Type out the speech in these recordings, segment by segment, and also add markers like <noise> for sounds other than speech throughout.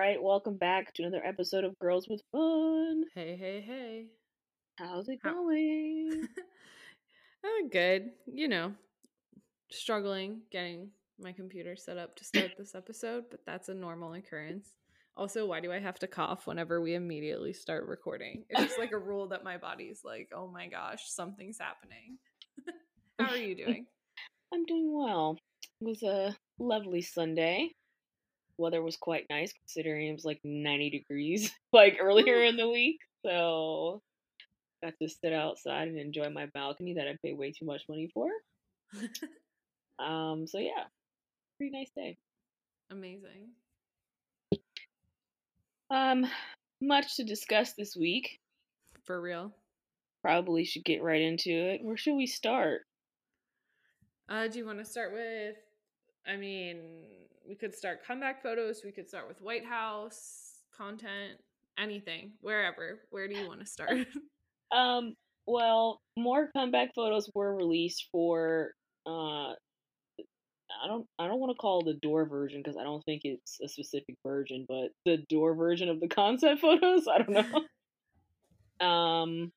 Right, welcome back to another episode of Girls with Fun. Hey, hey, hey. How's it How- going? <laughs> oh, good. You know, struggling getting my computer set up to start this episode, but that's a normal occurrence. Also, why do I have to cough whenever we immediately start recording? It's just like a rule that my body's like, oh my gosh, something's happening. <laughs> How are you <laughs> doing? I'm doing well. It was a lovely Sunday. Weather was quite nice considering it was like 90 degrees <laughs> like earlier in the week. So got to sit outside and enjoy my balcony that I paid way too much money for. <laughs> Um, so yeah, pretty nice day. Amazing. Um, much to discuss this week. For real. Probably should get right into it. Where should we start? Uh, do you want to start with? I mean, we could start comeback photos. We could start with White House content, anything, wherever. Where do you want to start? <laughs> Um, well, more comeback photos were released for uh I don't I don't want to call the door version because I don't think it's a specific version, but the door version of the <laughs> concept photos, I don't know. um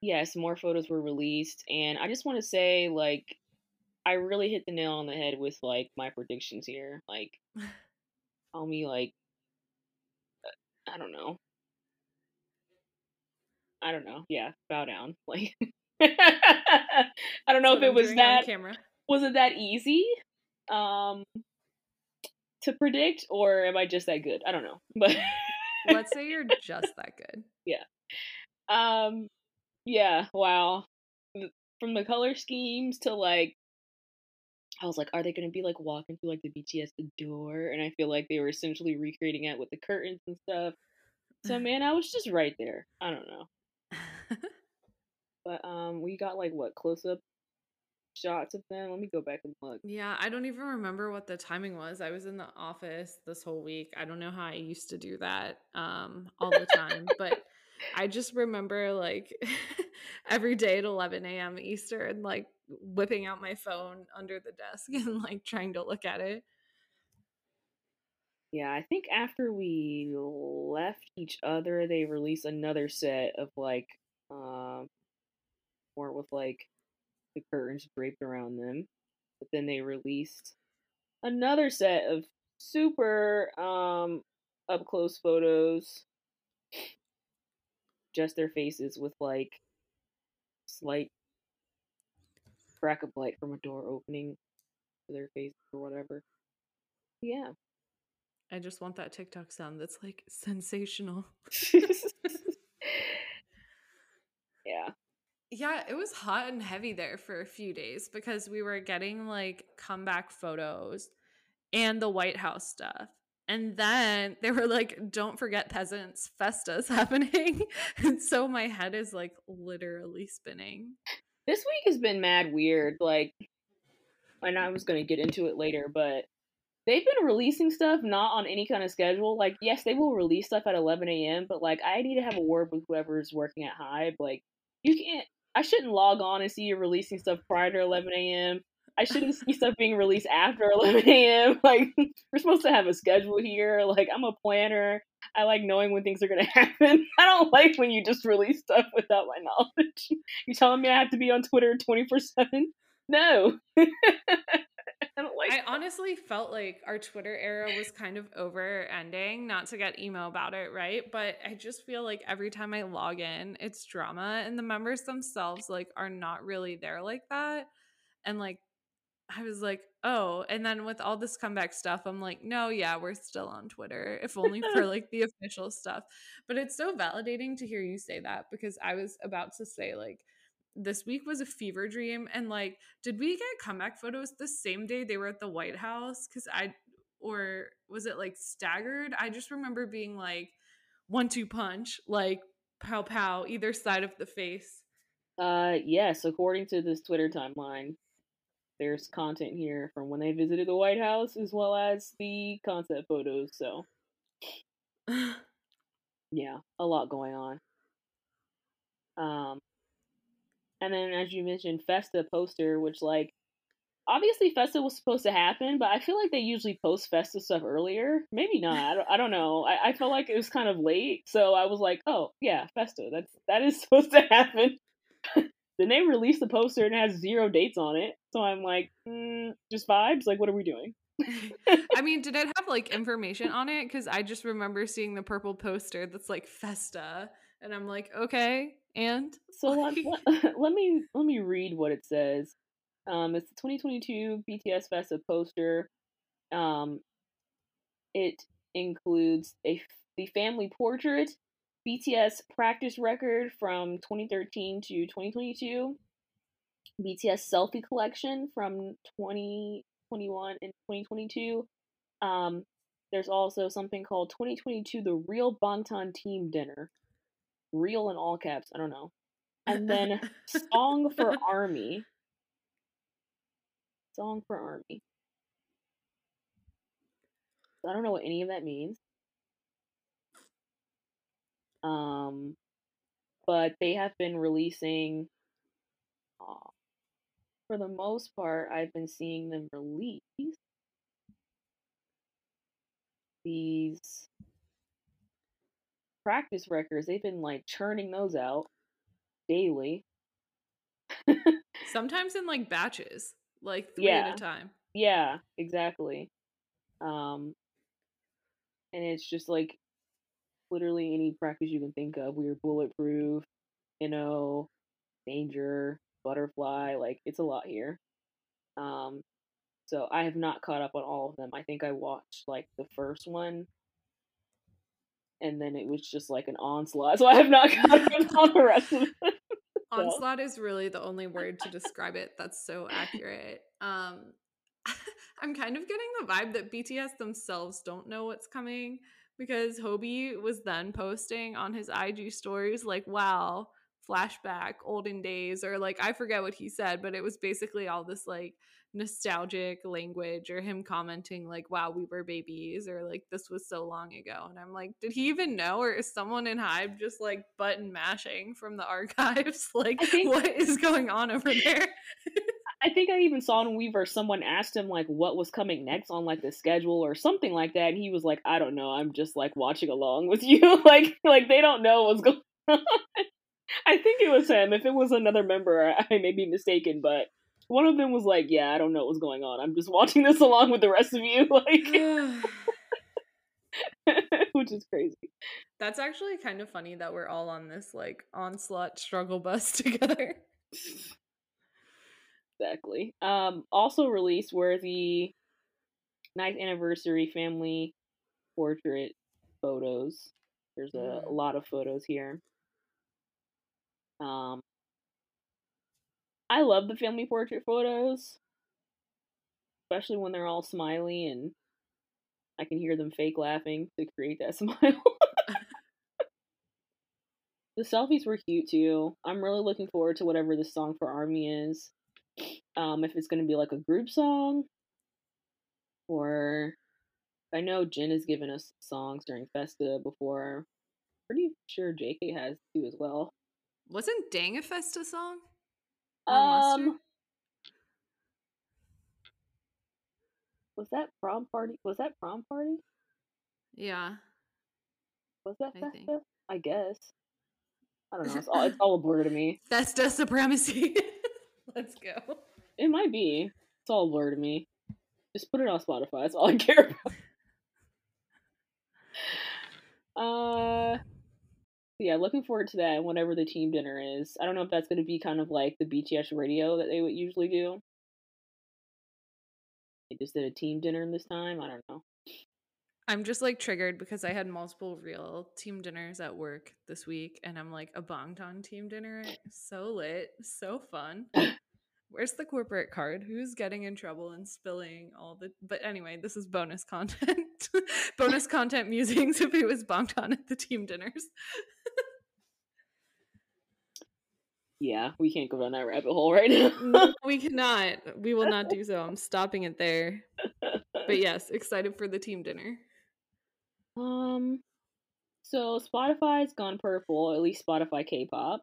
yes, more photos were released and I just want to say like I really hit the nail on the head with like my predictions here. Like <laughs> call me like I don't know. I don't know. Yeah, bow down. <laughs> Like I don't know That's if it was that camera. was it that easy um to predict or am I just that good? I don't know. <laughs> But Let's say you're just that good. Yeah. Um yeah, wow. From the color schemes to like I was like, are they gonna be like walking through like the BTS door? And I feel like they were essentially recreating it with the curtains and stuff. So <sighs> man, I was just right there. I don't know. <laughs> But um we got like what close up shots of them. Let me go back and look. yeah, I don't even remember what the timing was. I was in the office this whole week. I don't know how I used to do that um all the time, but <laughs> I just remember like <laughs> every day at 11 a.m. Eastern, like whipping out my phone under the desk <laughs> and like trying to look at it. Yeah, I think after we left each other, they released another set of like, um, more with like the curtains draped around them. But then they released another set of super um up close photos, just their faces with like slight crack of light from a door opening to their face or whatever. Yeah. I just want that TikTok sound that's like sensational. <laughs> yeah. Yeah, it was hot and heavy there for a few days because we were getting like comeback photos and the White House stuff. And then they were like, don't forget peasants, Festa's <laughs> happening. and so my head is like literally spinning. This week has been mad weird. Like, and I was gonna get into it later, but they've been releasing stuff not on any kind of schedule. Like, yes, they will release stuff at 11 a.m., but like, I need to have a word with whoever's working at HYBE. Like, you can't. I shouldn't log on and see you releasing stuff prior to 11 a.m. I shouldn't see stuff being released after <laughs> 11 a.m. <laughs> Like, we're supposed to have a schedule here. Like, I'm a planner. I like knowing when things are gonna <laughs> happen. I don't like when you just release stuff without my knowledge. You telling me I have to be on Twitter 24 7? No. I don't like I that. honestly felt like our Twitter era was kind of over ending, not to get emo about it, right? But I just feel like every time I log in, it's drama and the members themselves like are not really there like that. And like I was like, "Oh." And then with all this comeback stuff, I'm like, "No, yeah, we're still on Twitter, if only for <laughs> like the official stuff." But it's so validating to hear you say that because I was about to say like this week was a fever dream and like did we get comeback photos the same day they were at the white house because i or was it like staggered i just remember being like one two punch like pow pow either side of the face Uh, yes, according to this Twitter timeline, there's content here from when they visited the White House as well as the concept photos. So, <sighs> yeah, a lot going on. Um, and then as you mentioned, Festa poster, which like obviously Festa was supposed to happen, but I feel like they usually post Festa stuff earlier. Maybe not. I don't, I don't know. I, I felt like it was kind of late, so I was like, oh yeah, Festa. That's that is <laughs> supposed to happen. <laughs> then they released the poster and it has zero dates on it, so I'm like, mm, just vibes. Like, what are we doing? <laughs> I mean, <laughs> did it have like information on it? Because I just remember seeing the purple poster that's like Festa, and I'm like, okay, and <laughs> so let, let, let me let me read what it says. Um, it's the 2022 BTS Festa poster. Um, it includes a the family portrait, BTS practice record from 2013 to 2022, BTS selfie collection from 2021 and 2022. Um, there's also something called 2022 The Real Bangtan Team Dinner. Real in all caps, I don't know. And then Song <laughs> for Army, Song for Army. I don't know what any of that means. Um, but they have been releasing. Uh, for the most part, I've been seeing them release these practice records. They've been like churning those out daily. <laughs> Sometimes in like batches like three yeah. at a time. Yeah, exactly. Um, and it's just like literally any practice you can think of. We are bulletproof, you know, danger, butterfly. Like it's a lot here. Um, so I have not caught up on all of them. I think I watched like the first one, and then it was just like an onslaught. <laughs> So I have not caught up on the rest of them. <laughs> Onslaught is really the only word to describe it. That's so accurate. Um, <laughs> I'm kind of getting the vibe that BTS themselves don't know what's coming because Hobi was then posting on his IG stories like, "Wow, flashback, olden days," or like I forget what he said, but it was basically all this like nostalgic language or him commenting like wow we were babies or like this was so long ago and i'm like did he even know or is someone in hybe just like button mashing from the archives? <laughs> Like think, what is going on over there <laughs> i think i even saw in Weverse someone asked him like what was coming next on like the schedule or something like that and he was like i don't know i'm just like watching along with you <laughs> like like they don't know what's going <laughs> on I think it was him. If it was another member, I may be mistaken, but one of them was like, "Yeah, I don't know what's going on. I'm just <laughs> watching this along with the rest of you." Like, <sighs> which is crazy. That's actually kind of funny that we're all on this like onslaught struggle bus together. Exactly. Um, also released were the ninth anniversary family portrait photos. There's a, mm. a lot of photos here. Um, I love the family portrait photos, especially when they're all smiley and I can hear them fake laughing to create that <laughs> smile. the selfies were cute too. I'm really looking forward to whatever the song for Army is. Um, if it's gonna be like a group song, or I know Jin has given us songs during Festa before. Pretty sure JK has too as well. Wasn't Dang a Festa song? Um, was that prom party? Was that prom party? Yeah. Was that I Festa? Think. I guess. I don't know. It's all, it's <laughs> all a blur to me. Festa supremacy. <laughs> Let's go. It might be. It's all blur to me. Just put it on Spotify. That's all I care about. <laughs> uh yeah, looking forward to that whenever the team dinner is. I don't know if that's going to be kind of like the BTS radio that they would usually do. They just did a team dinner this time. I don't know. I'm just like triggered because I had multiple real team dinners at work this week, and I'm like a Bangtan team dinner, so lit, so fun. <laughs> Where's the corporate card? Who's getting in trouble and spilling all the? But anyway, this is bonus content. <laughs> bonus <laughs> content musings if it was bonked on at the team dinners. yeah, we can't go down that rabbit hole right now. <laughs> we cannot. We will not do so. I'm stopping it there. But yes, excited for the team dinner. Um, so Spotify's gone purple, at least Spotify K-pop,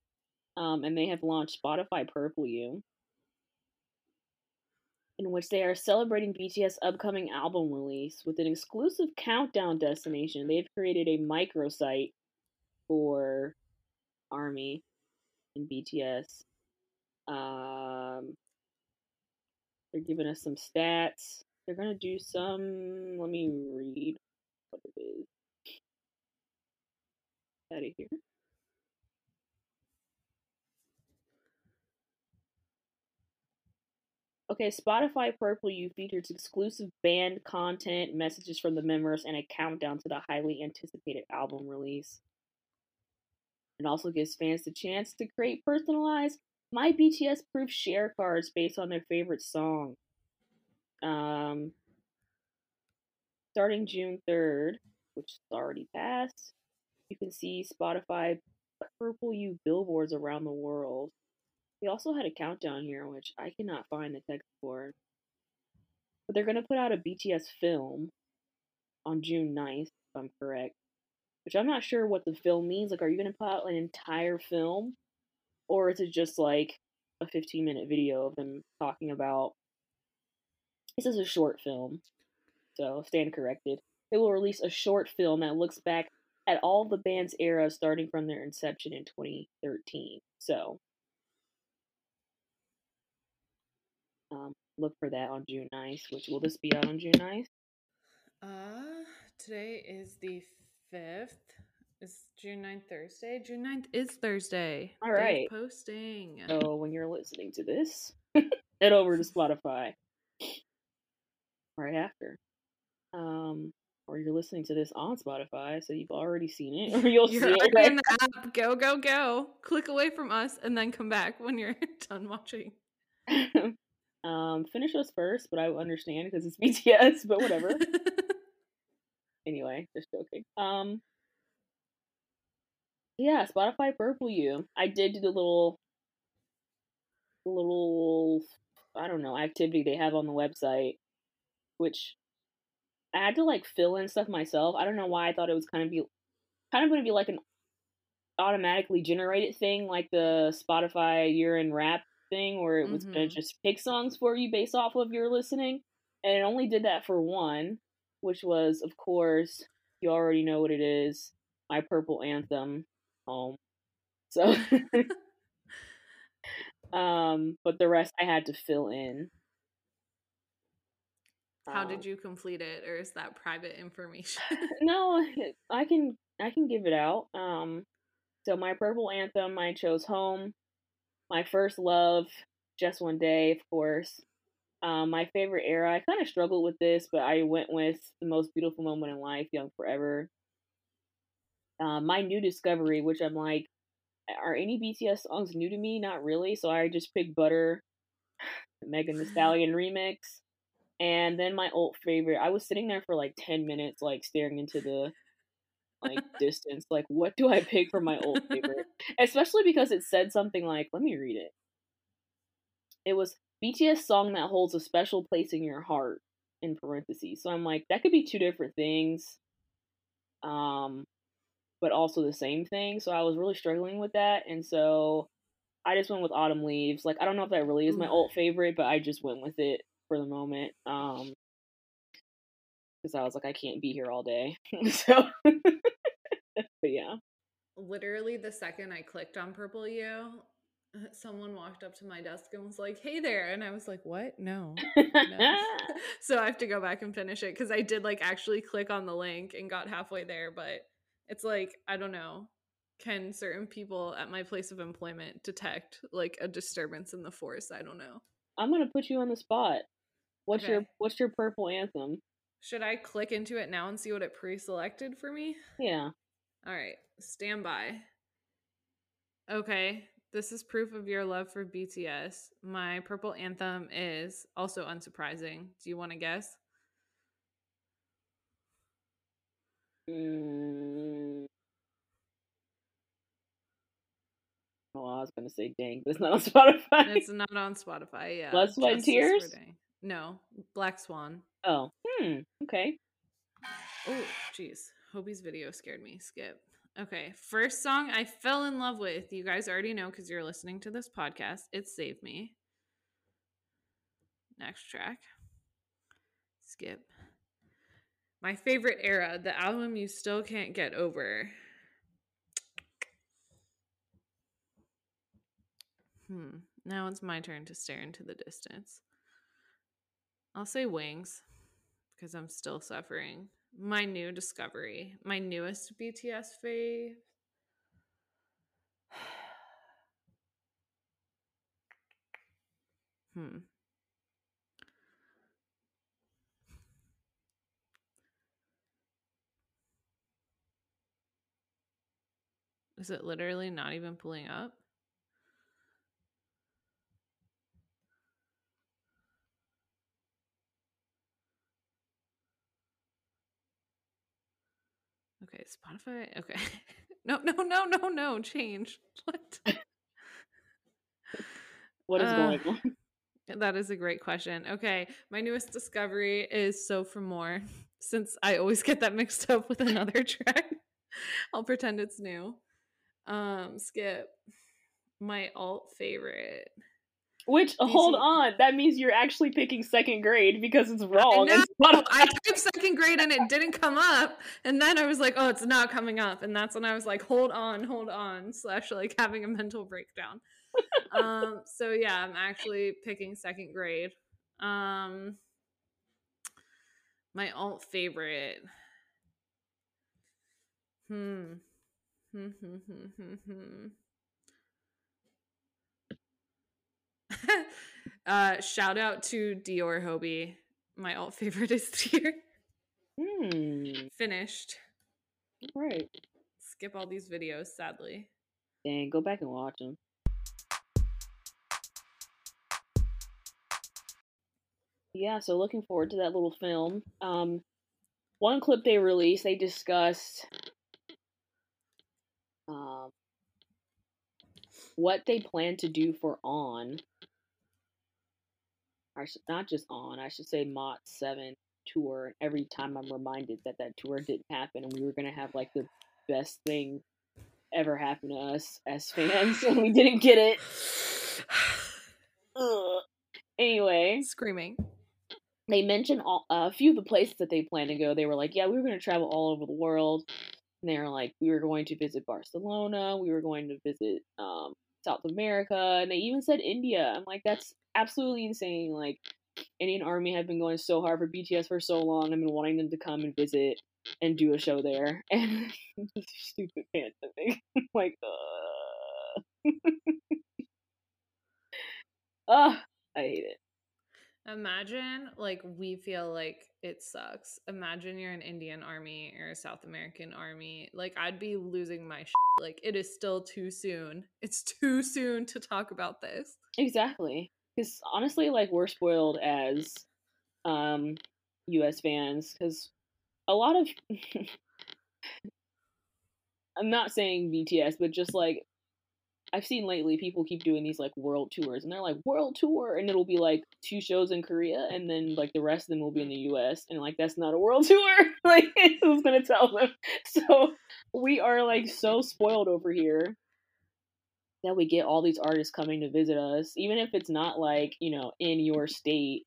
um, and they have launched Spotify Purple You. In which they are celebrating BTS' upcoming album release with an exclusive countdown destination. They've created a microsite for Army and BTS. Um, they're giving us some stats. They're gonna do some. Let me read what it is. Out of here. Okay, Spotify Purple You features exclusive band content, messages from the members, and a countdown to the highly anticipated album release. It also gives fans the chance to create personalized My BTS proof share cards based on their favorite song. Um, starting June 3rd, which is already passed, you can see Spotify Purple You billboards around the world. We also had a countdown here, which I cannot find the text for. But they're going to put out a BTS film on June 9th, if I'm correct. Which I'm not sure what the film means. Like, are you going to put out an entire film? Or is it just like a 15 minute video of them talking about. This is a short film, so stand corrected. They will release a short film that looks back at all the band's era starting from their inception in 2013. So Um, look for that on June 9th, which will this be out on June 9th? Uh, today is the 5th. Is June 9th Thursday? June 9th is Thursday. All right. posting. So when you're listening to this, <laughs> head over to Spotify right after. Um, or you're listening to this on Spotify, so you've already seen it, or you'll <laughs> You're see it. right in the app. Go, go, go. Click away from us and then come back when you're <laughs> done watching. Um, finish us first, but I understand because it's <laughs> BTS, but whatever. <laughs> anyway, just joking. Um, yeah, Spotify Purple You. I did do the little, little, I don't know, activity they have on the website, which I had to like fill in stuff myself. I don't know why I thought it was kind of be, kind of going to be like an automatically generated thing, like the Spotify year in rap thing, where it was going Mhm. to just pick songs for you based off of your listening, and it only did that for one, which was, of course, you already know what it is, my purple anthem, home. So, <laughs> um, but the rest I had to fill in. How Um, did you complete it, or is that private information? <laughs> no, I can I can give it out. Um, so my purple anthem, I chose home. My first love, just one day, of course. Um, my favorite era, I kind of struggled with this, but I went with the most beautiful moment in life, Young Forever. Um, my new discovery, which I'm like, are any BTS songs new to me? Not really. So I just picked Butter, <sighs> Megan Thee <laughs> Stallion remix. And then my old favorite, I was sitting there for like 10 minutes, like staring into the like distance. Like, what do I pick for my old favorite? <laughs> Especially because it said something like, let me read it. It was BTS song that holds a special place in your heart in parentheses. So I'm like, that could be two different things. Um, but also the same thing. So I was really struggling with that. And so I just went with Autumn Leaves. Like, I don't know if that really is my old favorite, but I just went with it for the moment. Um, because I was like, I can't be here all day. <laughs> so, <laughs> but yeah. Literally, the second I clicked on Purple You, <laughs> someone walked up to my desk and was like, "Hey there," and I was like, "What? No." no. <laughs> <laughs> so I have to go back and finish it because I did like actually click on the link and got halfway there, but it's like I don't know. Can certain people at my place of employment detect like a disturbance in the force? I don't know. I'm gonna put you on the spot. What's your What's your purple anthem? Should I click into it now and see what it pre-selected for me? Yeah. All right, stand by. Okay, this is proof of your love for BTS. My purple anthem is also unsurprising. Do you want to guess? Mm. Oh, I was gonna say dang, but it's not on <laughs> Spotify. It's not on Spotify. Yeah. Blood, Sweat, Justice Tears? No, Black Swan. oh, hmm. Okay. Oh, jeez. Hobi's video scared me. Skip. Okay, first song I fell in love with. You guys already know because you're listening to this podcast. It's Save Me. Next track. Skip. My favorite era, the album you still can't get over. Hmm. Now it's my turn to stare into the distance. I'll say wings because I'm still suffering. My new discovery, my newest BTS fave. <sighs> hmm. Is it literally not even pulling up? Okay, Spotify. Okay. <laughs> no, no, no, no, no. Change. <laughs> What? what is uh, going on? <laughs> That is a great question. Okay, my newest discovery is So for More. Since I always get that mixed up with another track, I'll pretend it's new. Um, skip. My alt favorite. Which hold on, that means you're actually picking second grade because it's wrong. I. I typed second grade and it didn't come up, and then I was like, "Oh, it's not coming up," and that's when I was like, "Hold on, hold on," slash like having a mental breakdown. um, so yeah, I'm actually picking second grade. Um, my alt favorite. Hmm. Hmm. Hmm. Hmm. Hmm. hmm. <laughs> uh, shout out to Dior Hobi. My alt favorite is <laughs> here. Hmm. Finished. Right. Skip all these videos, sadly. Dang, go back and watch them. Yeah, so looking forward to that little film. Um, one clip they released, they discussed um, what they plan to do for On I should not just on, I should say MOTS 7 tour. Every time I'm reminded that that tour didn't happen and we were going to have like the best thing ever happen to us as fans <laughs> and we didn't get it. Ugh. Anyway, screaming. They mentioned all, uh, a few of the places that they plan to go. They were like, "Yeah, we were going to travel all over the world." And they were like, "We were going to visit Barcelona. We were going to visit um, South America, and they even said India. I'm like, that's absolutely insane. Like, Indian Army have been going so hard for BTS for so long. I've been wanting them to come and visit and do a show there. <laughs> And stupid pants thing. <laughs> like, uh. <laughs> Ugh, I hate it. Imagine like we feel like it sucks. Imagine you're an Indian army or a South American army. Like I'd be losing my shit. Like it is still too soon. It's too soon to talk about this. Exactly. Cuz honestly like we're spoiled as um US fans cuz a lot of <laughs> I'm not saying BTS, but just like I've seen lately people keep doing these like world tours and they're like world tour and it'll be like two shows in Korea and then like the rest of them will be in the US and like that's not a world <laughs> tour. like <laughs> who's gonna tell them? So we are like so spoiled over here that we get all these artists coming to visit us. Even if it's not like, you know, in your state,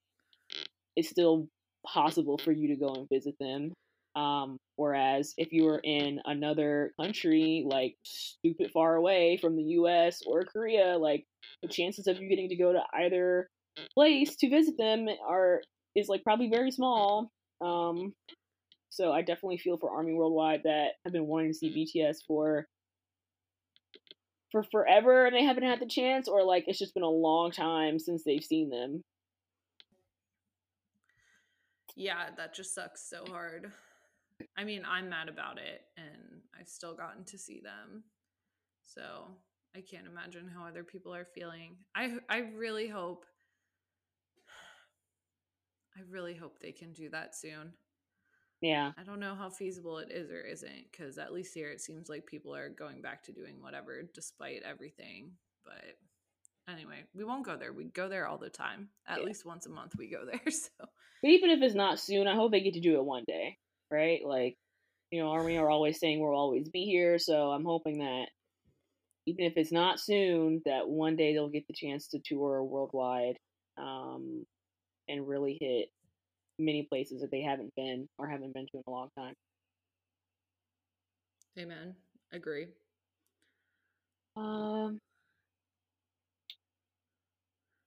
it's still possible for you to go and visit them. Um, whereas if you were in another country, like stupid far away from the US or Korea, like the chances of you getting to go to either place to visit them are is like probably very small. Um, so I definitely feel for Army Worldwide that have been wanting to see BTS for for forever and they haven't had the chance, or like it's just been a long time since they've seen them. Yeah, that just sucks so hard. I mean, I'm mad about it and I've still gotten to see them. So I can't imagine how other people are feeling. I I really hope <sighs> I really hope they can do that soon. Yeah. I don't know how feasible it is or isn't cuz at least here it seems like people are going back to doing whatever despite everything. But anyway, we won't go there. We go there all the time. At yeah. least once a month we go there. <laughs> So but even if it's not soon, I hope they get to do it one day right? Like, you know, Army are always saying we'll always be here, so I'm hoping that even if it's not soon, that one day they'll get the chance to tour worldwide. Um, and really hit many places that they haven't been or haven't been to in a long time. Amen. Agree. Um,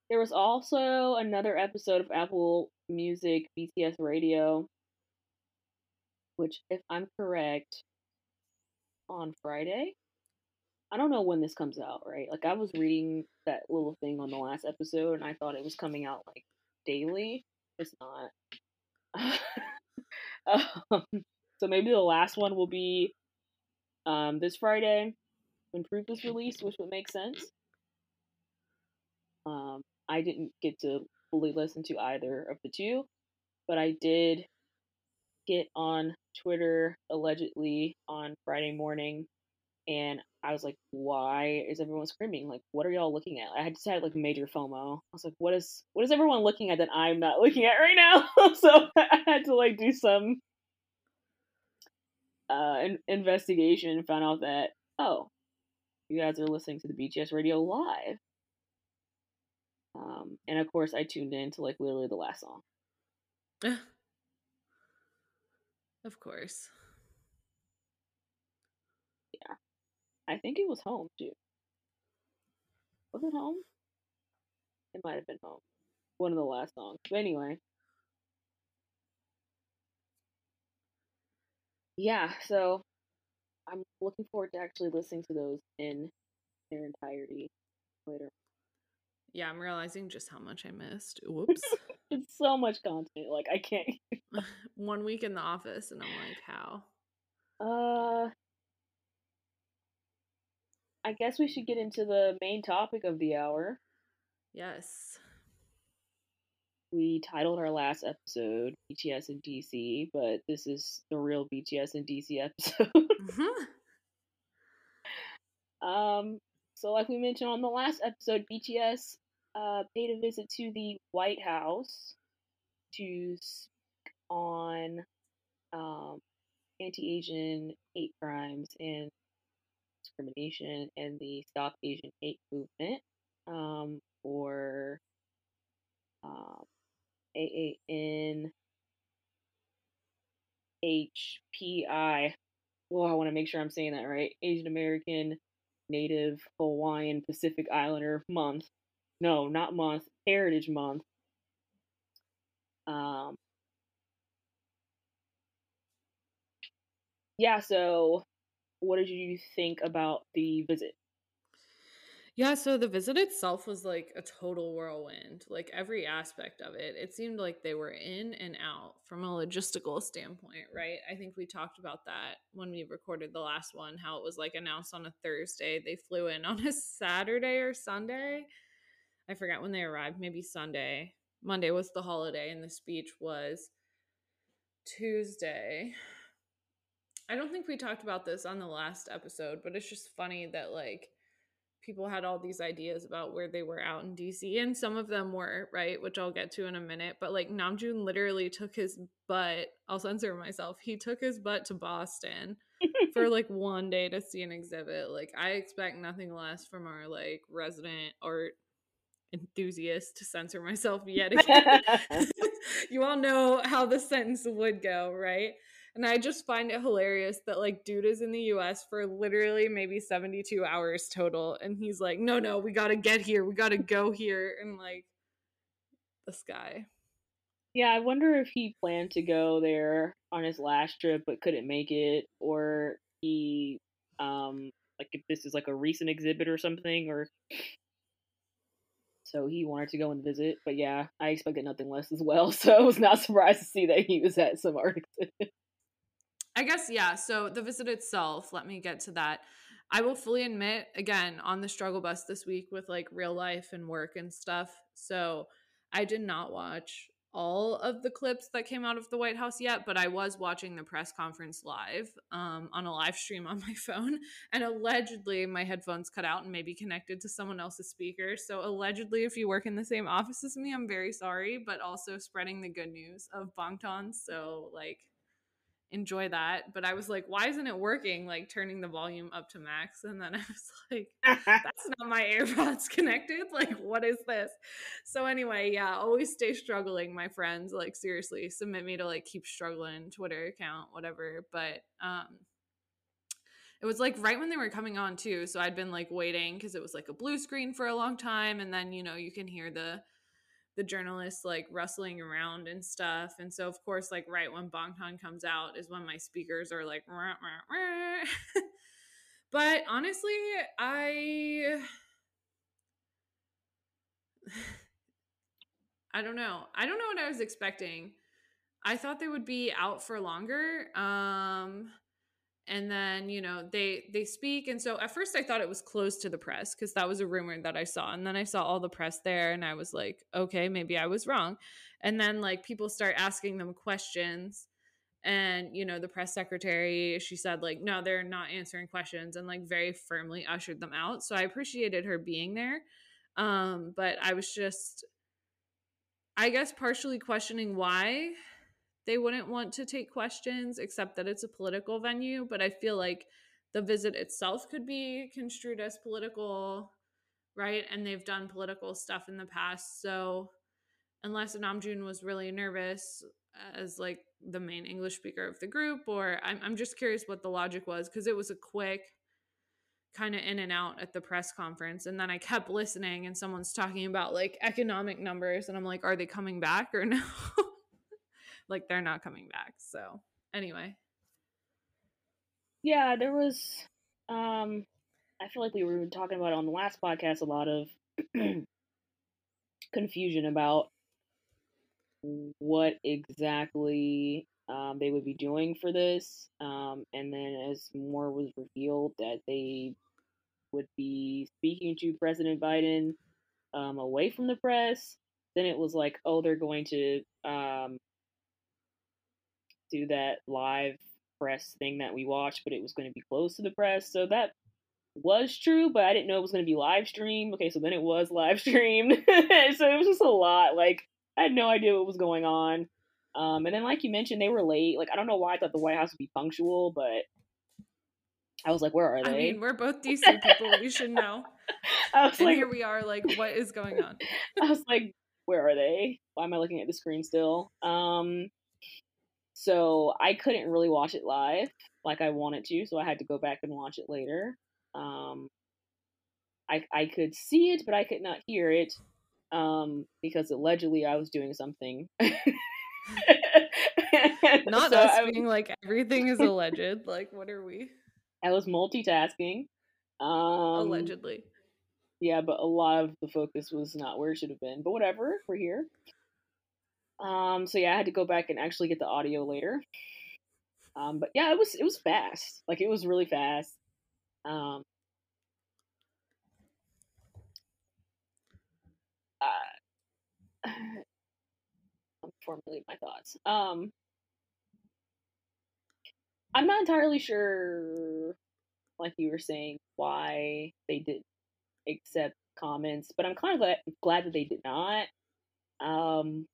there was also another episode of Apple Music BTS Radio, which, if I'm correct, on Friday. I don't know when this comes out, right? Like I was reading that little thing on the last episode and I thought it was coming out like daily. It's not. <laughs> um, so maybe the last one will be um, this Friday when Proof is released, which would make sense. Um, I didn't get to fully listen to either of the two, but I did get on Twitter allegedly on Friday morning and I was like, why is everyone screaming? Like, what are y'all looking at? I had just had like major FOMO. I was like, what is what is everyone looking at that I'm not <laughs> looking at right now? <laughs> so <laughs> I had to like do some uh in- investigation and found out that oh, you guys are listening to the BTS radio live. Um, and of course, I tuned in to like literally the last song. of course. Yeah. I think it was home too. Was it home? It might have been home. One of the last songs. But anyway. Yeah, so I'm looking forward to actually listening to those in their entirety later. Yeah, I'm realizing just how much I missed. Whoops. <laughs> it's so much content. Like I can't. <laughs> <laughs> One week in the office, and I'm like, how? Uh, I guess we should get into the main topic of the hour. Yes. We titled our last episode BTS and DC, but this is the real BTS and DC <laughs> episode. mm-hmm. Um, so like we mentioned on the last episode, BTS uh, paid a visit to the White House to speak on um, anti-Asian hate crimes and discrimination and the Stop Asian Hate movement um, or um, AAN HPI. Well, I want to make sure I'm saying that right. Asian American Native Hawaiian Pacific Islander Month. No, not month. Heritage Month. Um, yeah, so what did you think about the visit? Yeah, so the visit itself was like a total whirlwind, like every aspect of it. It seemed like they were in and out from a logistical standpoint, right? I think we talked about that when we recorded the last one, how it was like announced on a Thursday. They flew in <laughs> on a Saturday or Sunday. I forgot when they arrived, maybe Sunday. Monday was the holiday, and the speech was Tuesday. I don't think we talked about this on the last episode, but it's just funny that like people had all these ideas about where they were out in DC and some of them were, right, which I'll get to in a minute, but like Namjoon literally took his butt, I'll censor myself. He took his butt to Boston <laughs> for like one day to see an exhibit. Like I expect nothing less from our like resident art enthusiast to censor myself yet <laughs> again. <laughs> you all know how the sentence would go, right? And I just find it hilarious that like dude is in the US for literally maybe 72 hours total. And he's like, no, no, we gotta get here. We gotta go here. And like this guy. Yeah, I wonder if he planned to go there on his last trip but couldn't make it, or he um like if this is like a recent exhibit or something, or so he wanted to go and visit. But yeah, I expected nothing less as well, <laughs> so I was not surprised to see that he was at some art exhibit. <laughs> I guess, yeah. So the visit itself, let me get to that. I will fully admit, again, on the struggle bus this week with like real life and work and stuff. So I did not watch all of the clips that came out of the White House yet, but I was watching the press conference live um, on a live stream on <laughs> my phone. And allegedly, my headphones cut out and maybe connected to someone else's speaker. So, allegedly, if you work in the same office as me, I'm very sorry, but also spreading the good news of Bangtan. So, like, enjoy that. But I was like, why isn't it working? Like turning the volume up to max. And then <laughs> I was like, <laughs> that's not my AirPods connected. Like, what is this? So anyway, yeah, always stay struggling, my friends. Like seriously, submit me to like keep struggling Twitter account, whatever. But um it was like right when they were coming on too. So I'd been like waiting because it was like a blue screen for a long time. And then, you know, you can hear the the journalists like rustling around and stuff. And so, of course, like right when Bangtan comes out is when my speakers are like, rah, rah, rah. <laughs> but honestly, I. <sighs> I don't know. I don't know what I was expecting. I thought they would be out for longer. Um, and then you know they they speak. And so at first i thought it was closed to the press because that was a rumor that i saw. And then i saw all the press there and i was like okay maybe i was wrong. And then like people start asking them questions. And you know the press secretary she said like no they're not answering questions and like very firmly ushered them out. So i appreciated her being there. Um but i was just i guess partially questioning why they wouldn't want to take questions except that it's a political venue but i feel like the visit itself could be construed as political right? And they've done political stuff in the past so unless namjoon was really nervous as like the main english speaker of the group or i'm, I'm just curious what the logic was because it was a quick kind of in and out at the press conference and then i kept listening and someone's talking about like economic numbers and i'm like are they coming back or <laughs> no like they're not coming back. So anyway. Yeah, there was um I feel like we were talking about on the last podcast a lot of <clears throat> confusion about what exactly um, they would be doing for this. Um, and then as more was revealed that they would be speaking to President Biden um, away from the press, then it was like, oh, they're going to um, do that live press thing that we watched, but it was going to be closed to the press. So that was true, but I didn't know it was going to be live streamed. Okay, so then it was <laughs> live streamed. <laughs> so it was just a lot. Like, I had no idea what was going on. Um, and then, like you mentioned, they were late. Like, I don't know why I thought the White House would be punctual, but I was like, where are they? I mean, we're both DC <laughs> people. we should know. I was and like, here we are. Like, what is going on? I was like, where are they? Why am I looking at the screen still? Um, so I couldn't really watch it live like I wanted to, so I had to go back and watch it later. Um, I I could see it, but I could not hear it um, because allegedly I was doing something. <laughs> not so us I, being like everything is alleged. Like, what are we? I was multitasking. Um, allegedly. Yeah, but a lot of the focus was not where it should have been. But whatever, we're here. Um, so yeah, I had to go back and actually get the audio later. Um, but yeah, it was it was fast. Like it was really fast. Um, uh, <sighs> I'm formulating my thoughts. Um, I'm not entirely sure, like you were saying, why they didn't accept comments, but I'm kind of glad, glad that they did not. Um,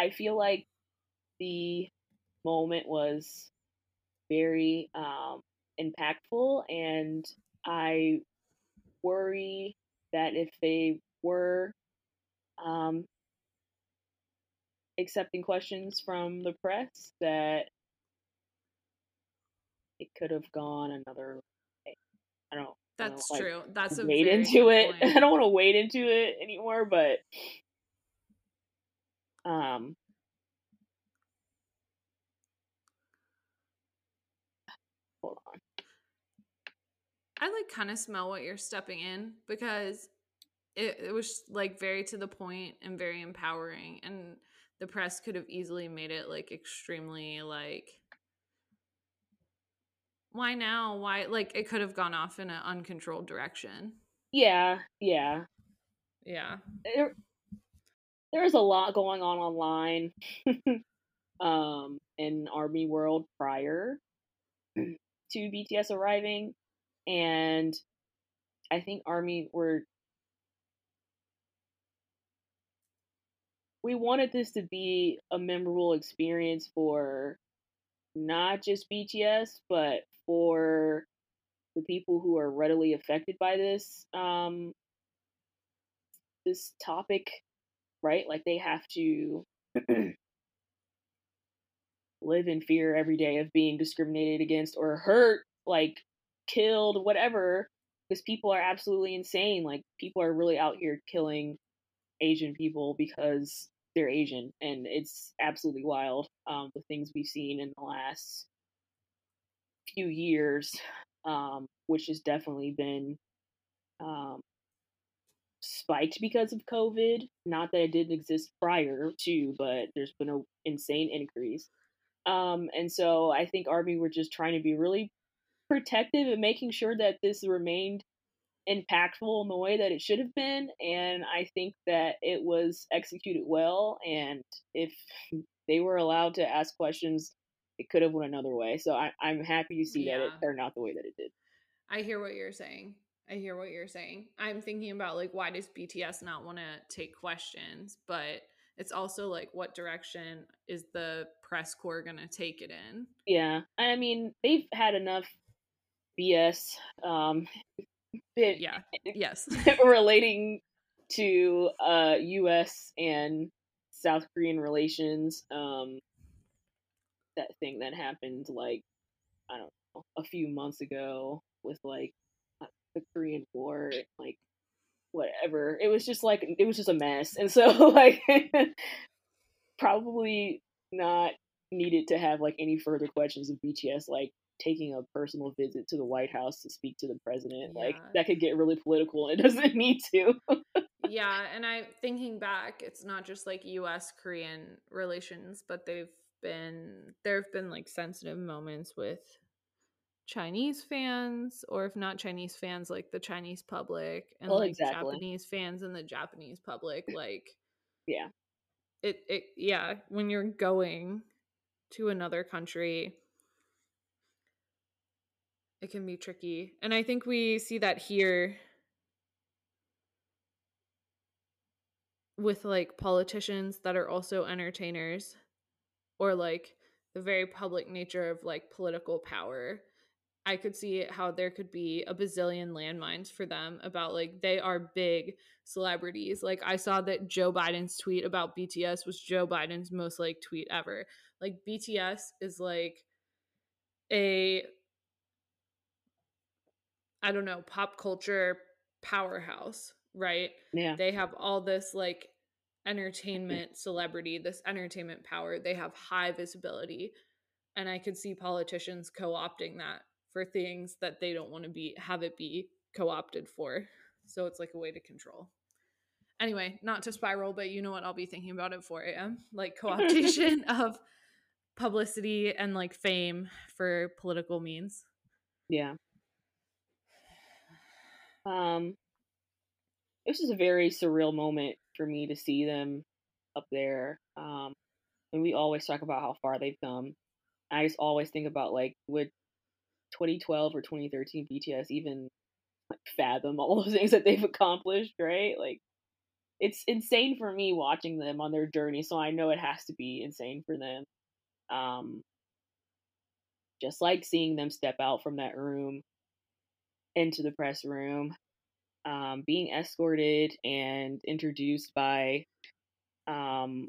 I feel like the moment was very um, impactful, and I worry that if they were um, accepting questions from the press, that it could have gone another way. I don't. That's I don't, true. Like, That's a wade into it. <laughs> Point. I don't want to wade into it anymore, but um, hold on. I like kind of smell what you're stepping in because it, it was like very to the point and very empowering and the press could have easily made it like extremely like why now? Why like it could have gone off in an uncontrolled direction. Yeah yeah. Yeah. There, there's a lot going on online <laughs> um, in Army World prior <clears throat> to BTS arriving, and I think Army were we wanted this to be a memorable experience for not just BTS, but for the people who are readily affected by this um, this topic, right? Like they have to <clears throat> live in fear every day of being discriminated against or hurt, like killed, whatever, because people are absolutely insane. Like people are really out here killing Asian people because they're Asian, and it's absolutely wild. Um, the things we've seen in the last few years, um, which has definitely been um, spiked because of COVID. Not that it didn't exist prior to, but there's been an insane increase. Um, and so I think Army were just trying to be really protective and making sure that this remained impactful in the way that it should have been. And I think that it was executed well. And if <laughs> they were allowed to ask questions, it could have went another way. So I, am happy to see yeah. that it turned out the way that it did. I hear what you're saying. I hear what you're saying. I'm thinking about like why does BTS not want to take questions, but it's also like what direction is the press corps going to take it in? Yeah. I mean, they've had enough BS um <laughs> bit yeah. <laughs> Yes. <laughs> relating to uh US and South Korean relations um that thing that happened like I don't know a few months ago with like the Korean War, like whatever. It was just like it was just a mess, and so <laughs> like probably not needed to have like any further questions of BTS like taking a personal visit to the White House to speak to the president. Yeah. Like that could get really political and it <laughs> doesn't need to. yeah, and I thinking back, it's not just like US Korean relations, but they've been there've been like sensitive moments with Chinese fans, or if not Chinese fans, like the Chinese public, and well, like exactly. Japanese fans and the Japanese public. <clears throat> Like, yeah, it it yeah. When you're going to another country, it can be tricky, and I think we see that here with like politicians that are also entertainers, or like the very public nature of like political power I could see how there could be a bazillion landmines for them about like they are big celebrities. Like I saw that Joe Biden's tweet about BTS was Joe Biden's most like tweet ever. Like BTS is like a I don't know, pop culture powerhouse, right? Yeah. They have all this like mm-hmm. entertainment celebrity, this entertainment power. They have high visibility. And I could see politicians co opting that for things that they don't want to be have it be co-opted for. So it's like a way to control. Anyway, not to spiral, but you know what I'll be thinking about at 4 a.m. Like co-optation <laughs> of publicity and like fame for political means. Yeah. Um this is a very surreal moment for me to see them up there. Um and we always talk about how far they've come. I just always think about like would 2012 or 2013 BTS even like, fathom <laughs> all the things that they've accomplished, right? Like it's insane for me watching them on their journey, so I know it has to be insane for them. Um just like seeing them step out from that room into the press room, um, being escorted and introduced by um,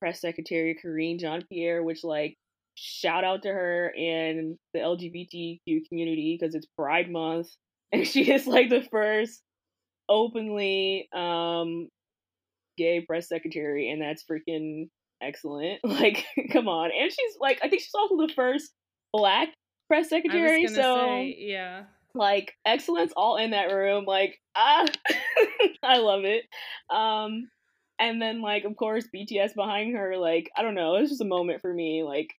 press secretary Karine Jean Pierre, which like shout out to her and the LGBTQ community because it's Pride Month, <laughs> and she is like the first openly um gay press secretary, and that's freaking excellent. <laughs> Like, come on, and she's like, I think she's also the first black press secretary. So say, yeah, like excellence all in that room. Like, ah, <laughs> I love it. Um. And then, like, of course, BTS behind her, like, I don't know, it was just a moment for me. Like,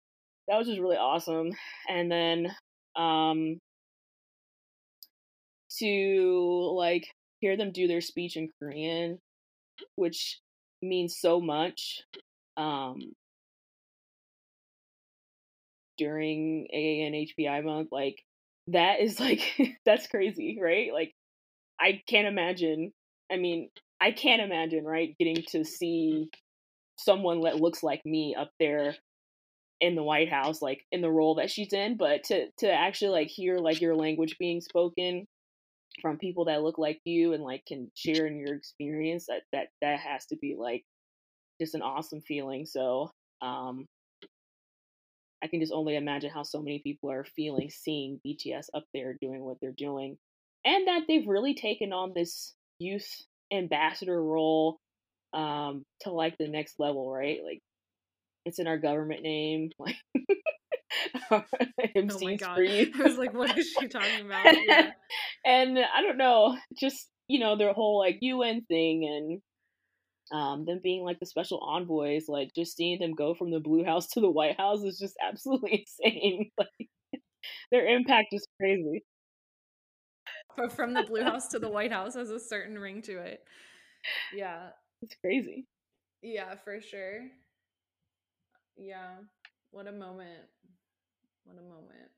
that was just really awesome. And then um to like hear them do their speech in Korean, which means so much. Um during AANHPI month, like that is <laughs> like that's crazy, right? Like I can't imagine. I mean, I can't imagine, right, getting to see someone that looks like me up there in the White House, like in the role that she's in, but to to actually like hear like your language being spoken from people that look like you and like can share in your experience, that that that has to be like just an awesome feeling. So um I can just only imagine how so many people are feeling seeing BTS up there doing what they're doing. And that they've really taken on this youth ambassador role um to like the next level, right? Like it's in our government name. <laughs> Like <laughs> oh my god! <laughs> I was like, what is she talking about? Yeah. and I don't know, just you know, their whole like UN thing and um, them being like the special envoys, like just seeing them go from the Blue House to the White House is just absolutely insane. Like their impact is crazy. But from the Blue House to the White House has a certain ring to it. Yeah, it's crazy. Yeah, for sure. Yeah. What a moment. What a moment.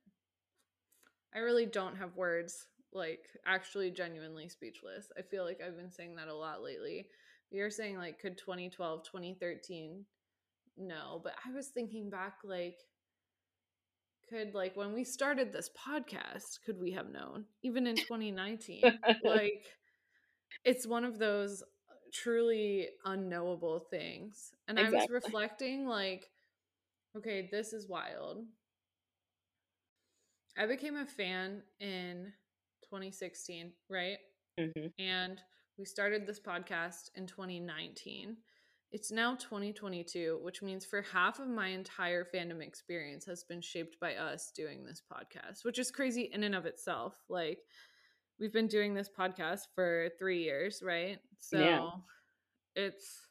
I really don't have words, like actually genuinely speechless. I feel like I've been saying that a lot lately. You're saying like could 2012, 2013 no, but I was thinking back like could like when we started this podcast, could we have known even in 2019? <laughs> like it's one of those uh, truly unknowable things. And exactly. I was reflecting like Okay, this is wild. I became a fan in 2016, right? Mm-hmm. And we started this podcast in 2019. It's now 2022, which means for half of my entire fandom experience has been shaped by us doing this podcast, which is crazy in and of itself. Like, we've been doing this podcast for three years, right? So yeah. it's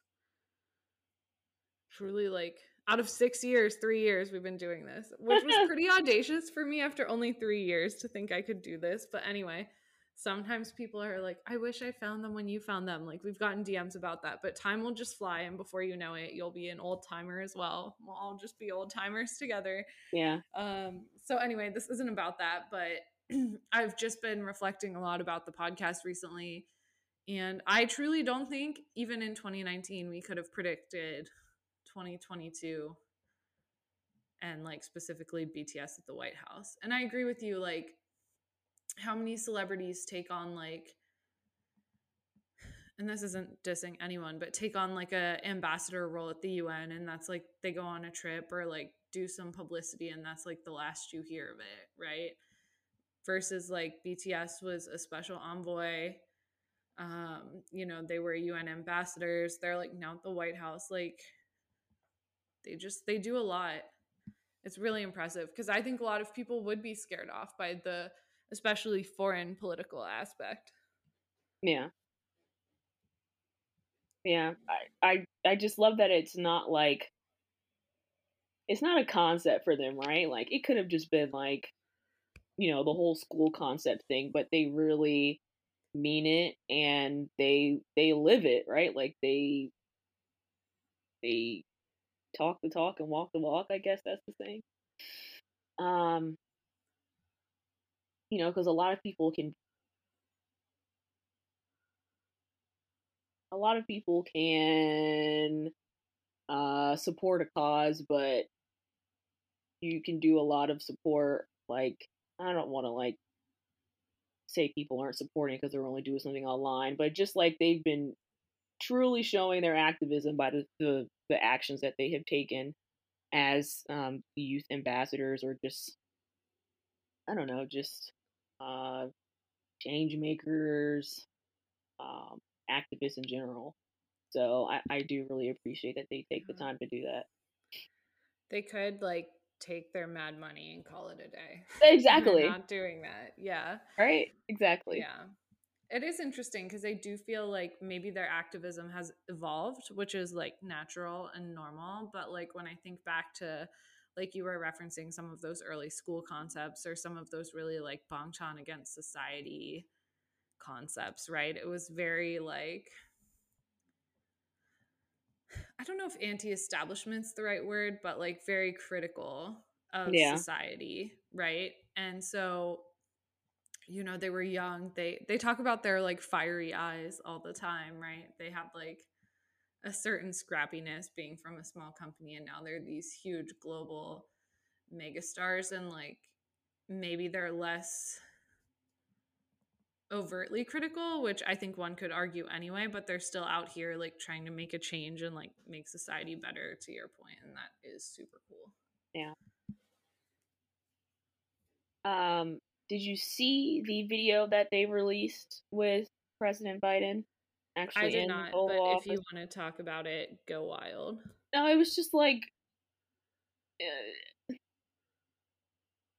truly like out of six years, three years we've been doing this, which was pretty <laughs> audacious for me after only three years to think I could do this. But anyway, sometimes people are like, I wish I found them when you found them. Like we've gotten DMs about that, but time will just fly. And before you know it, you'll be an old timer as well. We'll all just be old timers together. Yeah. Um, so anyway, this isn't about that, but <clears throat> I've just been reflecting a lot about the podcast recently. And I truly don't think even in 2019 we could have predicted 2022 and like specifically BTS at the White House. And I agree with you like how many celebrities take on like and this isn't dissing anyone, but take on like a ambassador role at the UN and that's like they go on a trip or like do some publicity and that's like the last you hear of it, right? Versus like BTS was a special envoy um you know they were un ambassadors they're like now at the white house like they just they do a lot. It's really impressive because i think a lot of people would be scared off by the especially foreign political aspect. Yeah. Yeah i i, I just love that it's not like it's not a concept for them right? Like it could have just been like you know the whole school concept thing but they really mean it and they they live it right? Like they they talk the talk and walk the walk. I guess that's the thing. Um, you know, because a lot of people can, a lot of people can uh, support a cause, but you can do a lot of support. Like, I don't want to like say people aren't supporting because they're only doing something online, but just like they've been truly showing their activism by the, the, the actions that they have taken as um, youth ambassadors or just I don't know, just uh, change makers, um, activists in general. So I, I do really appreciate that they take the time to do that. They could like take their mad money and call it a day. <laughs> Exactly. not doing that. Yeah. Right. Exactly. Yeah. It is interesting because I do feel like maybe their activism has evolved, which is like natural and normal. But like when I think back to like you were referencing some of those early school concepts or some of those really like Bangtan against society concepts, right? It was very like I don't know if anti-establishment's the right word, but like very critical of yeah. society, right? And so you know they were young they they talk about their like fiery eyes all the time right? They have like a certain scrappiness being from a small company and now they're these huge global megastars and like maybe they're less overtly critical which i think one could argue anyway but they're still out here like trying to make a change and like make society better to your point and that is super cool. Yeah. Um did you see the video that they released with president biden actually I did not, but office. if you want to talk about it, go wild. No, it was just like uh,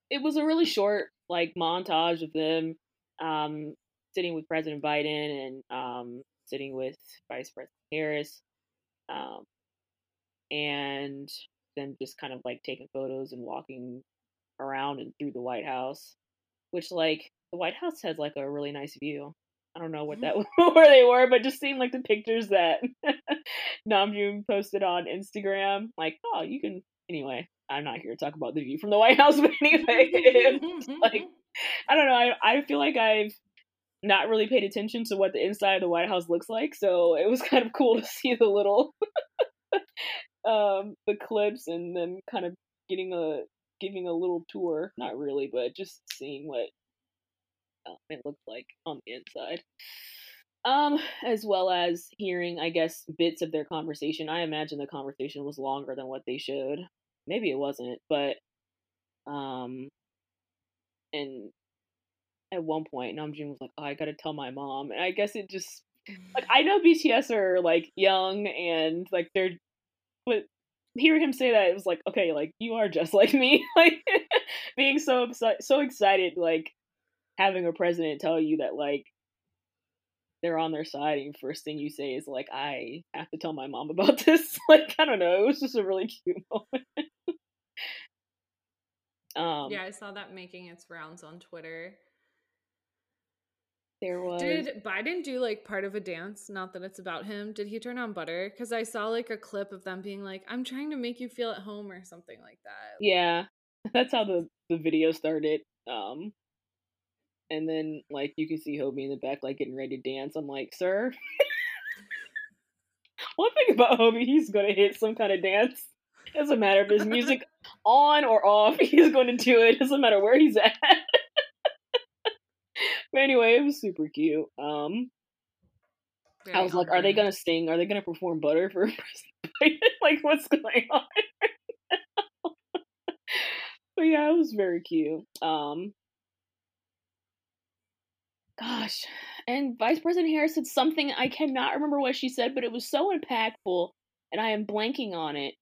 it was a really short like montage of them um, sitting with President Biden and um, sitting with Vice President Harris, um, and then just kind of like taking photos and walking around and through the White House, which like the White House has like a really nice view. I don't know what mm-hmm. that <laughs> where they were, but just seeing like the pictures that <laughs> Namjoon posted on Instagram, like, oh, you can anyway. I'm not here to talk about the view from the White <laughs> House, but anyway, mm-hmm, like mm-hmm. I don't know. I I feel like I've not really paid attention to what the inside of the White House looks like, so it was kind of cool to see the little um the clips and them kind of getting a giving a little tour. Not really, but just seeing what um, it looked like on the inside. Um, as well as hearing, I guess, bits of their conversation. I imagine the conversation was longer than what they showed. Maybe it wasn't, but um, and at one point, Namjoon was like, "Oh, I gotta tell my mom," and I guess it just like I know BTS are like young and like they're, but hear him say that it was like, okay, like you are just <laughs> like me, like being so so excited, like having a president tell you that like they're on their side and first thing you say is like i have to tell my mom about <laughs> this. Like i don't know it was just a really cute <laughs> moment. Um yeah i saw that making its rounds on twitter there was did biden do like part of a dance not that it's about him did he turn on butter because i saw like a clip of them being like i'm trying to make you feel at home or something like that yeah <laughs> that's how the the video started um and then like you can see Hobi in the back like getting ready to dance. I'm like, sir. <laughs> One thing about Hobi, he's gonna hit some kind of dance. Doesn't matter if there's music <laughs> on or off, he's going to do it. Doesn't matter where he's at. But anyway, it was super cute. Um, Very I was like, are they gonna sing? Are they gonna perform Butter for <laughs> <laughs> like what's going on? <laughs> but yeah, it was very cute. Um, gosh. And Vice President Harris said something I cannot remember what she said, but it was so impactful, and I am blanking on it.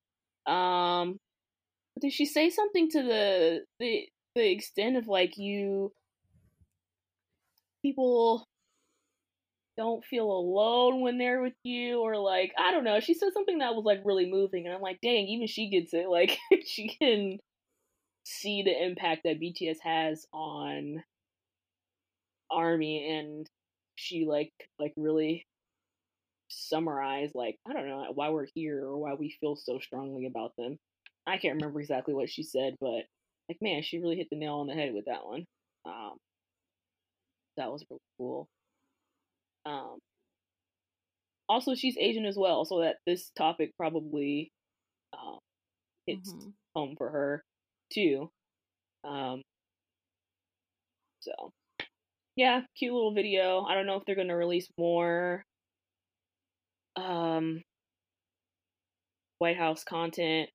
Um, did she say something to the the the extent of like you people don't feel alone when they're with you or like I don't know. She said something that was like really moving and I'm like, "Dang, even she gets it." <laughs> Like she can see the impact that BTS has on army and she like like really summarize like I don't know why we're here or why we feel so strongly about them. I can't remember exactly what she said, but like man, she really hit the nail on the head with that one. Um, that was really cool. Um, also, she's Asian as well, so that this topic probably um, hits mm-hmm. home for her too. Um, so yeah, cute little video. I don't know if they're going to release more um White House content.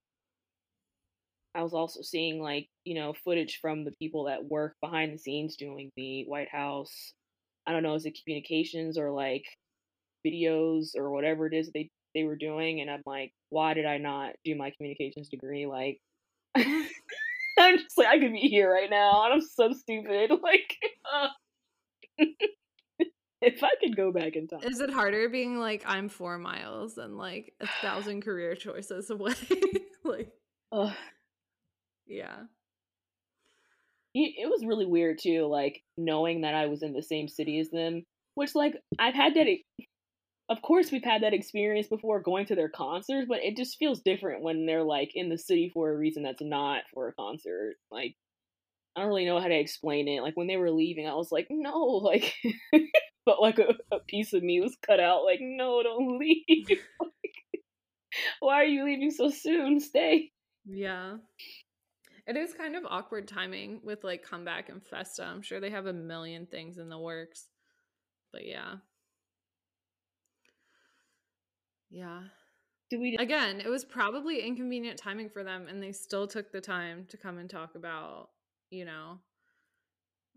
I was also seeing like, you know, footage from the people that work behind the scenes doing the White House. I don't know, is it communications or like videos or whatever it is they they were doing and I'm like, why did I not do my communications degree? Like <laughs> <laughs> I'm just like I could be here right now and I'm so stupid. <laughs> Like uh, if I could go back in time. Is it harder being like I'm four miles and like a thousand career choices away? like, Ugh. Yeah. It was really weird too, like knowing that I was in the same city as them. Which, like, I've had that. Of course, we've had that experience before going to their concerts, but it just feels different when they're like in the city for a reason that's not for a concert. Like, I don't really know how to explain it. Like when they were leaving, I was like, no, <laughs> like, but like a, a, piece of me was cut out. Like, no, don't <laughs> leave. like, Why are you leaving so soon? Stay. Yeah. It is kind of awkward timing with like comeback and Festa. I'm sure they have a million things in the works. But yeah. Yeah. Do we Again, it was probably inconvenient timing for them and they still took the time to come and talk about, you know,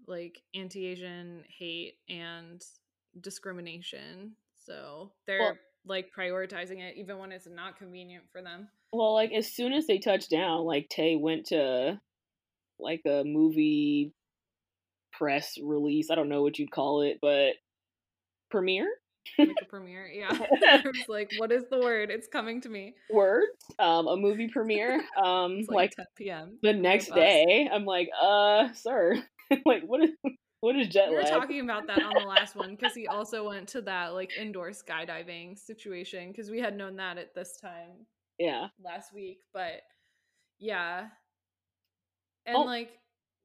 like anti-Asian hate and discrimination. So they're Well- like prioritizing it even when it's not convenient for them. Well, like as soon as they touched down, like Tae went to like a movie press release. I don't know what you'd call it, but premiere Like a premiere. Yeah. <laughs> I <laughs> was like, what is the word? It's coming to me. words. <laughs> Um, a movie premiere. Um, It's like, like, 10 p.m. the next day. I'm like, uh, sir, like what is what is jet We were talking about that on the last one because he also went to that like indoor skydiving situation because we had known that at this time yeah. last week. But yeah. And Oh. like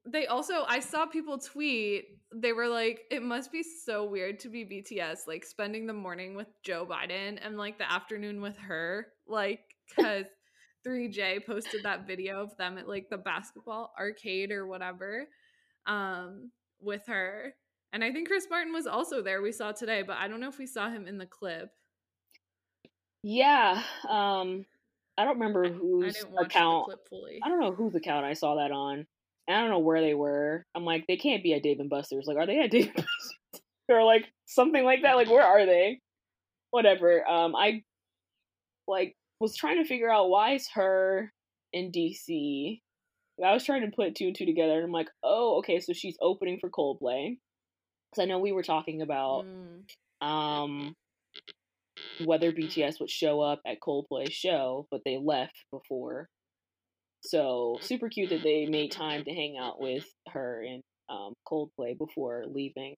they also I saw people tweet they were like it must be so weird to be BTS like spending the morning with Joe Biden and like the afternoon with her like <laughs> cuz 3J posted that video of them at like the basketball arcade or whatever um with her and I think Chris Martin was also there we saw today but I don't know if we saw him in the clip Yeah. Um, I don't remember I whose account. the clip fully I don't know whose account I saw that on. I don't know where they were. I'm like, they can't be at Dave and Buster's. Like, are they at Dave and Buster's? <laughs> or like something like that? Like, where are they? Whatever. Um, I like was trying to figure out why is her in DC. I was trying to put two and two together, and I'm like, oh, okay, so she's opening for Coldplay. Because I know we were talking about Mm. um whether BTS would show up at Coldplay's show, but they left before. So super cute that they made time to hang out with her and um, Coldplay before leaving.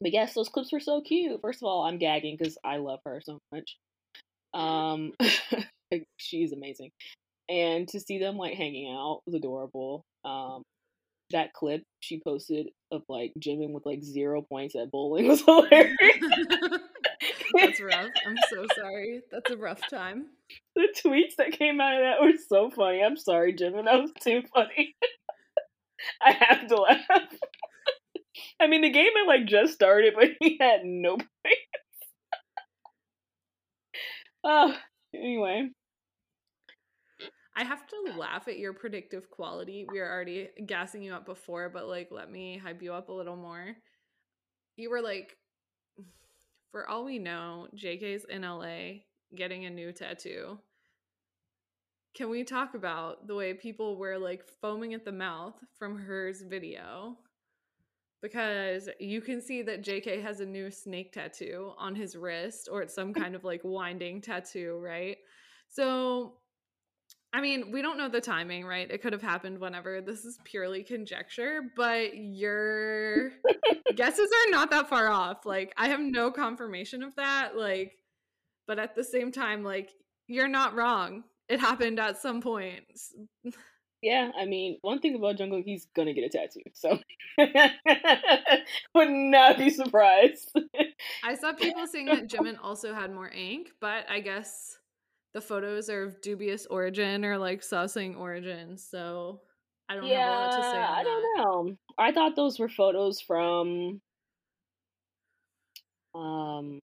But yes, those clips were so cute. First of all, I'm gagging because I love her so much. Um, <laughs> she's amazing, and to see them like hanging out was adorable. Um, that clip she posted of like Jimin with like zero points at bowling was <laughs> hilarious. <laughs> That's rough. I'm so sorry. That's a rough time. <laughs> the tweets that came out of that were so funny. I'm sorry, Jimin. That was too funny. <laughs> I have to laugh. <laughs> I mean, the game had like just started, but he had no points. oh, anyway. I have to laugh at your predictive quality. We were already gassing you up before, but like, let me hype you up a little more. You were like, for all we know, JK's in LA getting a new tattoo. Can we talk about the way people were like foaming at the mouth from her's video? Because you can see that JK has a new snake tattoo on his wrist, or it's some <laughs> kind of like winding tattoo, right? So I mean, we don't know the timing, right? It could have happened whenever. This is purely conjecture, but your <laughs> guesses are not that far off. Like, I have no confirmation of that. Like, but at the same time, like, you're not wrong. It happened at some point. Yeah, I mean, one thing about Jungkook, he's gonna get a tattoo, so <laughs> would not be surprised. I saw people saying that Jimin also had more ink, but I guess the photos are of dubious origin or like saucing origin. So I don't yeah, have a lot to say. I that. don't know. I thought those were photos from um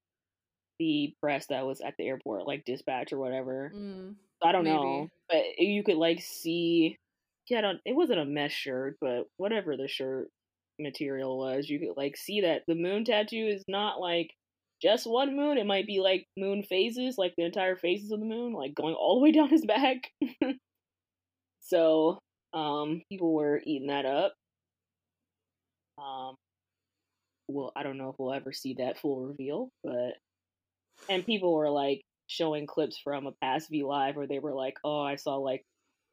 the press that was at the airport, like dispatch or whatever. Mm, I don't know, but you could like see. Yeah, I don't, it wasn't a mesh shirt, but whatever the shirt material was, you could like see that the moon tattoo is not like just one moon. It might be like moon phases, like the entire phases of the moon, like going all the way down his back. <laughs> so, um, people were eating that up. Um, well, I don't know if we'll ever see that full reveal, but and people were like showing clips from a past V Live where they were like, "Oh, I saw like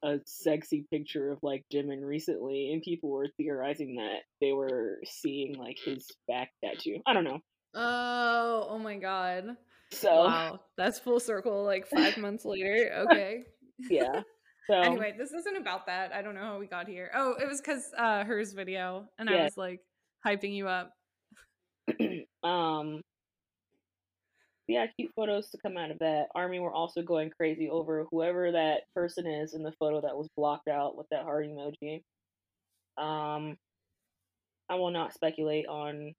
a sexy picture of like Jimin recently," and people were theorizing that they were seeing like his back tattoo. I don't know. Oh, oh my god. So Wow, that's full circle. Like five <laughs> months later. Okay. yeah. <laughs> So Anyway, this isn't about that. I don't know how we got here. Oh, it was because uh hers video, and I was like hyping you up. <clears throat> um yeah, cute photos to come out of that. Army were also going crazy over whoever that person is in the photo that was blocked out with that heart emoji. Um, I will not speculate on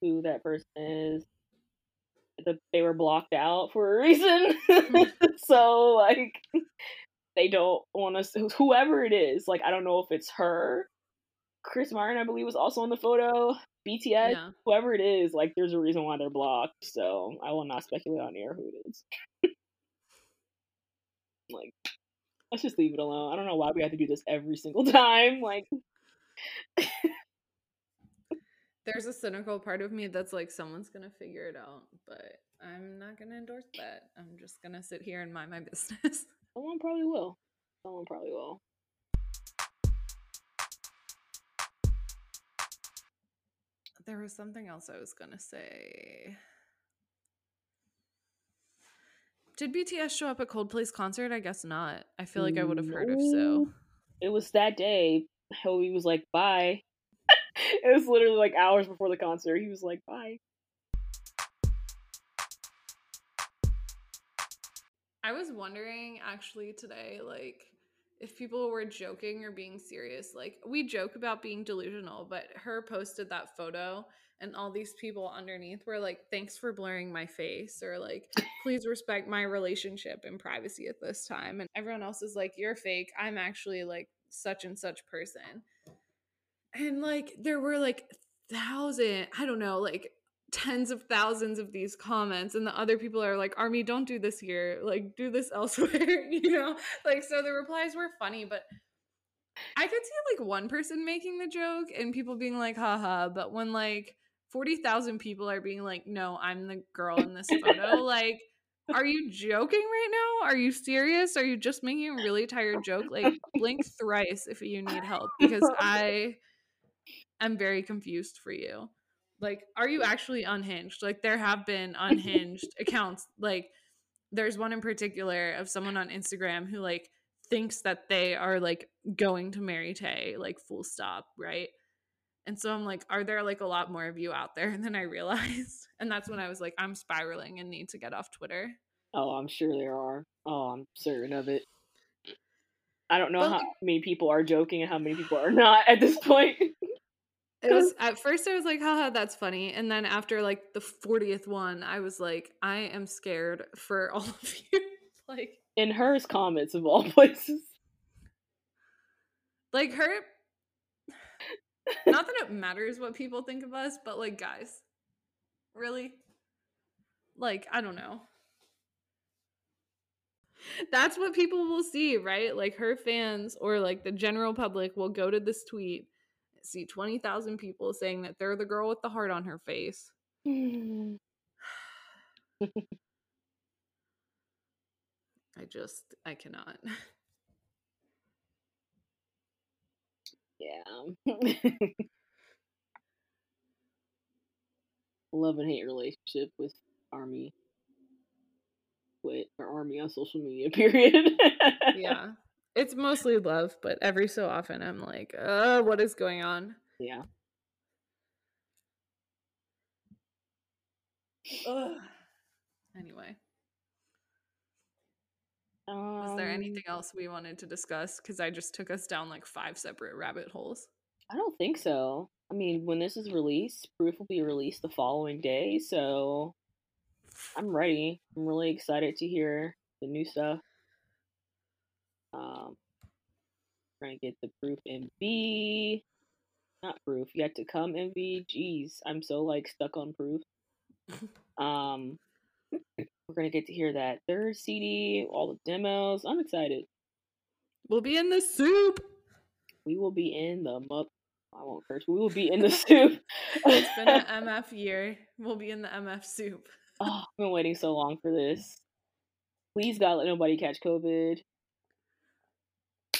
who that person is. The, they were blocked out for a reason. Hmm. <laughs> so like they don't want to whoever it is, like I don't know if it's her. Chris Martin, I believe, was also in the photo. BTS, yeah. whoever it is, like there's a reason why they're blocked. So I will not speculate on air who it is. <laughs> like, let's just leave it alone. I don't know why we have to do this every single <laughs> time. Like, there's a cynical part of me that's like, someone's gonna figure it out, but I'm not gonna endorse that. I'm just gonna sit here and mind my business. <laughs> Someone probably will. Someone probably will. There was something else I was gonna say. Did BTS show up at Coldplay's concert? I guess not. I feel like I would have heard if so. It was that day. Hobi was like, bye. <laughs> it was literally like hours before the concert. He was like, bye. I was wondering actually today, like, if people were joking or being serious. Like, we joke about being delusional, but her posted that photo and all these people underneath were like, thanks for blurring my face, or like, please respect my relationship and privacy at this time. And everyone else is like, you're fake. I'm actually like such and such person. And like, there were like thousand, I don't know, like tens of thousands of these comments and the other people are like army don't do this here like do this <laughs> elsewhere you know? Like so the replies were funny but i could see like one person making the joke and people being like haha but when like 40,000 people are being like no i'm the girl in this photo <laughs> like are you joking right now? Are you serious? Are you just making a really tired joke? Like blink thrice if you need help because <laughs> i am very confused for you like, are you actually unhinged? Like, there have been <laughs> unhinged accounts. Like, there's one in particular of someone on Instagram who like thinks that they are like going to marry Tae, like full stop, right? And so I'm like, are there like a lot more of you out there? <laughs> And then I realized, and that's when I was like, I'm spiraling and need to get off Twitter. Oh, I'm sure there are. Oh, I'm certain of it. I don't know how many people are joking and how many people are <laughs> not at this point. It was <laughs> at first I was like, haha, that's funny. And then after like the 40th one, I was like, I am scared for all <laughs> of you. <laughs> like in hers comments of all places. Like her not that it matters what people think of us, but like guys, really? Like, I don't know. That's what people will see, right? Like her fans or like the general public will go to this tweet see 20,000 people saying that they're the girl with the heart on her face. Mm-hmm. <sighs> I just, I cannot. Yeah. <laughs> Love and hate relationship with Army. With or Army on social media, <laughs> period. yeah. It's mostly love, but every so often I'm like, uh, what is going on? Yeah. Ugh. Anyway. Um, Was there anything else we wanted to discuss? Because I just took us down like five separate rabbit holes. I don't think so. I mean, when this is released, proof will be released the following day, so I'm ready. I'm really excited to hear the new stuff. Um, trying to get the proof MV. Not proof, yet to come MV. Jeez, I'm so like stuck on proof. um, we're gonna get to hear that third CD, all the demos. I'm excited. We'll be in the soup. We will be in the muck. I won't curse. We will be in the <laughs> soup. it's been an MF year. We'll be in the MF soup. oh, I've been waiting so long for this. Please God, let nobody catch COVID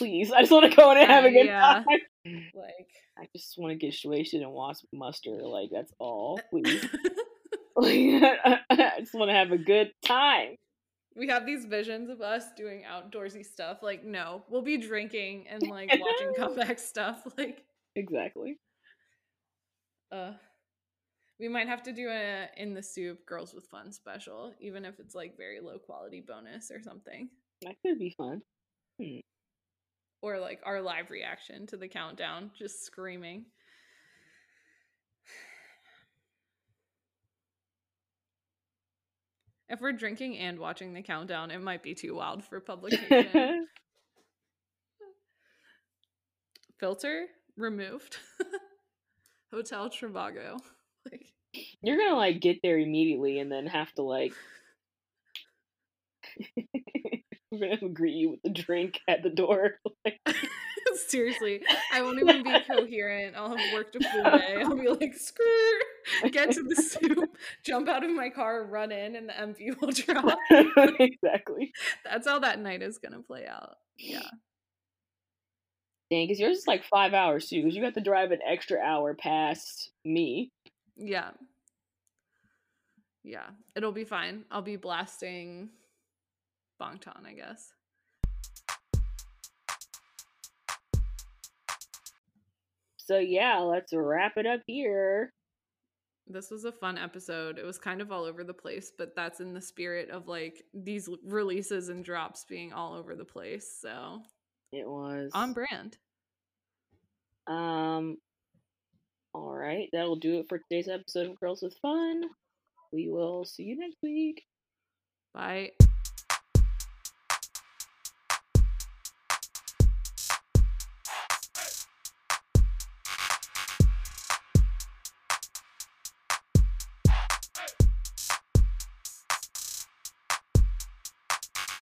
please. I just want to go in and have a good yeah. time. <laughs> Like, I just want to get situation and watch muster. Like, that's all. Please. <laughs> <laughs> I just want to have a good time. We have these visions of us doing outdoorsy stuff. Like, no, we'll be drinking and like watching comeback stuff. Like, exactly. Uh, We might have to do a in the soup girls with fun special, even if it's like very low quality bonus or something. That could be fun. Hmm. Or like our live reaction to the countdown, just screaming. If we're drinking and watching the countdown, it might be too wild for publication. <laughs> Filter removed. <laughs> Hotel Trivago. <laughs> Like You're gonna like get there immediately and then have to like <laughs> we're gonna greet you with a drink at the door. <laughs> Like, <laughs> seriously, I won't even be coherent. I'll have worked a full day. I'll be like, screw, get to the soup, jump out of my car, run in, and the MV will drop. exactly. That's how that night is gonna play out. Yeah. Dang, because yours is like five hours too, because you have to drive an extra hour past me. Yeah. Yeah. It'll be fine. I'll be blasting Bangtan, I guess. So yeah, let's wrap it up here. This was a fun episode. It was kind of all over the place, but that's in the spirit of like these releases and drops being all over the place. So It was on brand. Um all right, that'll do it for today's episode of Girls with Fun. We will see you next week. Bye.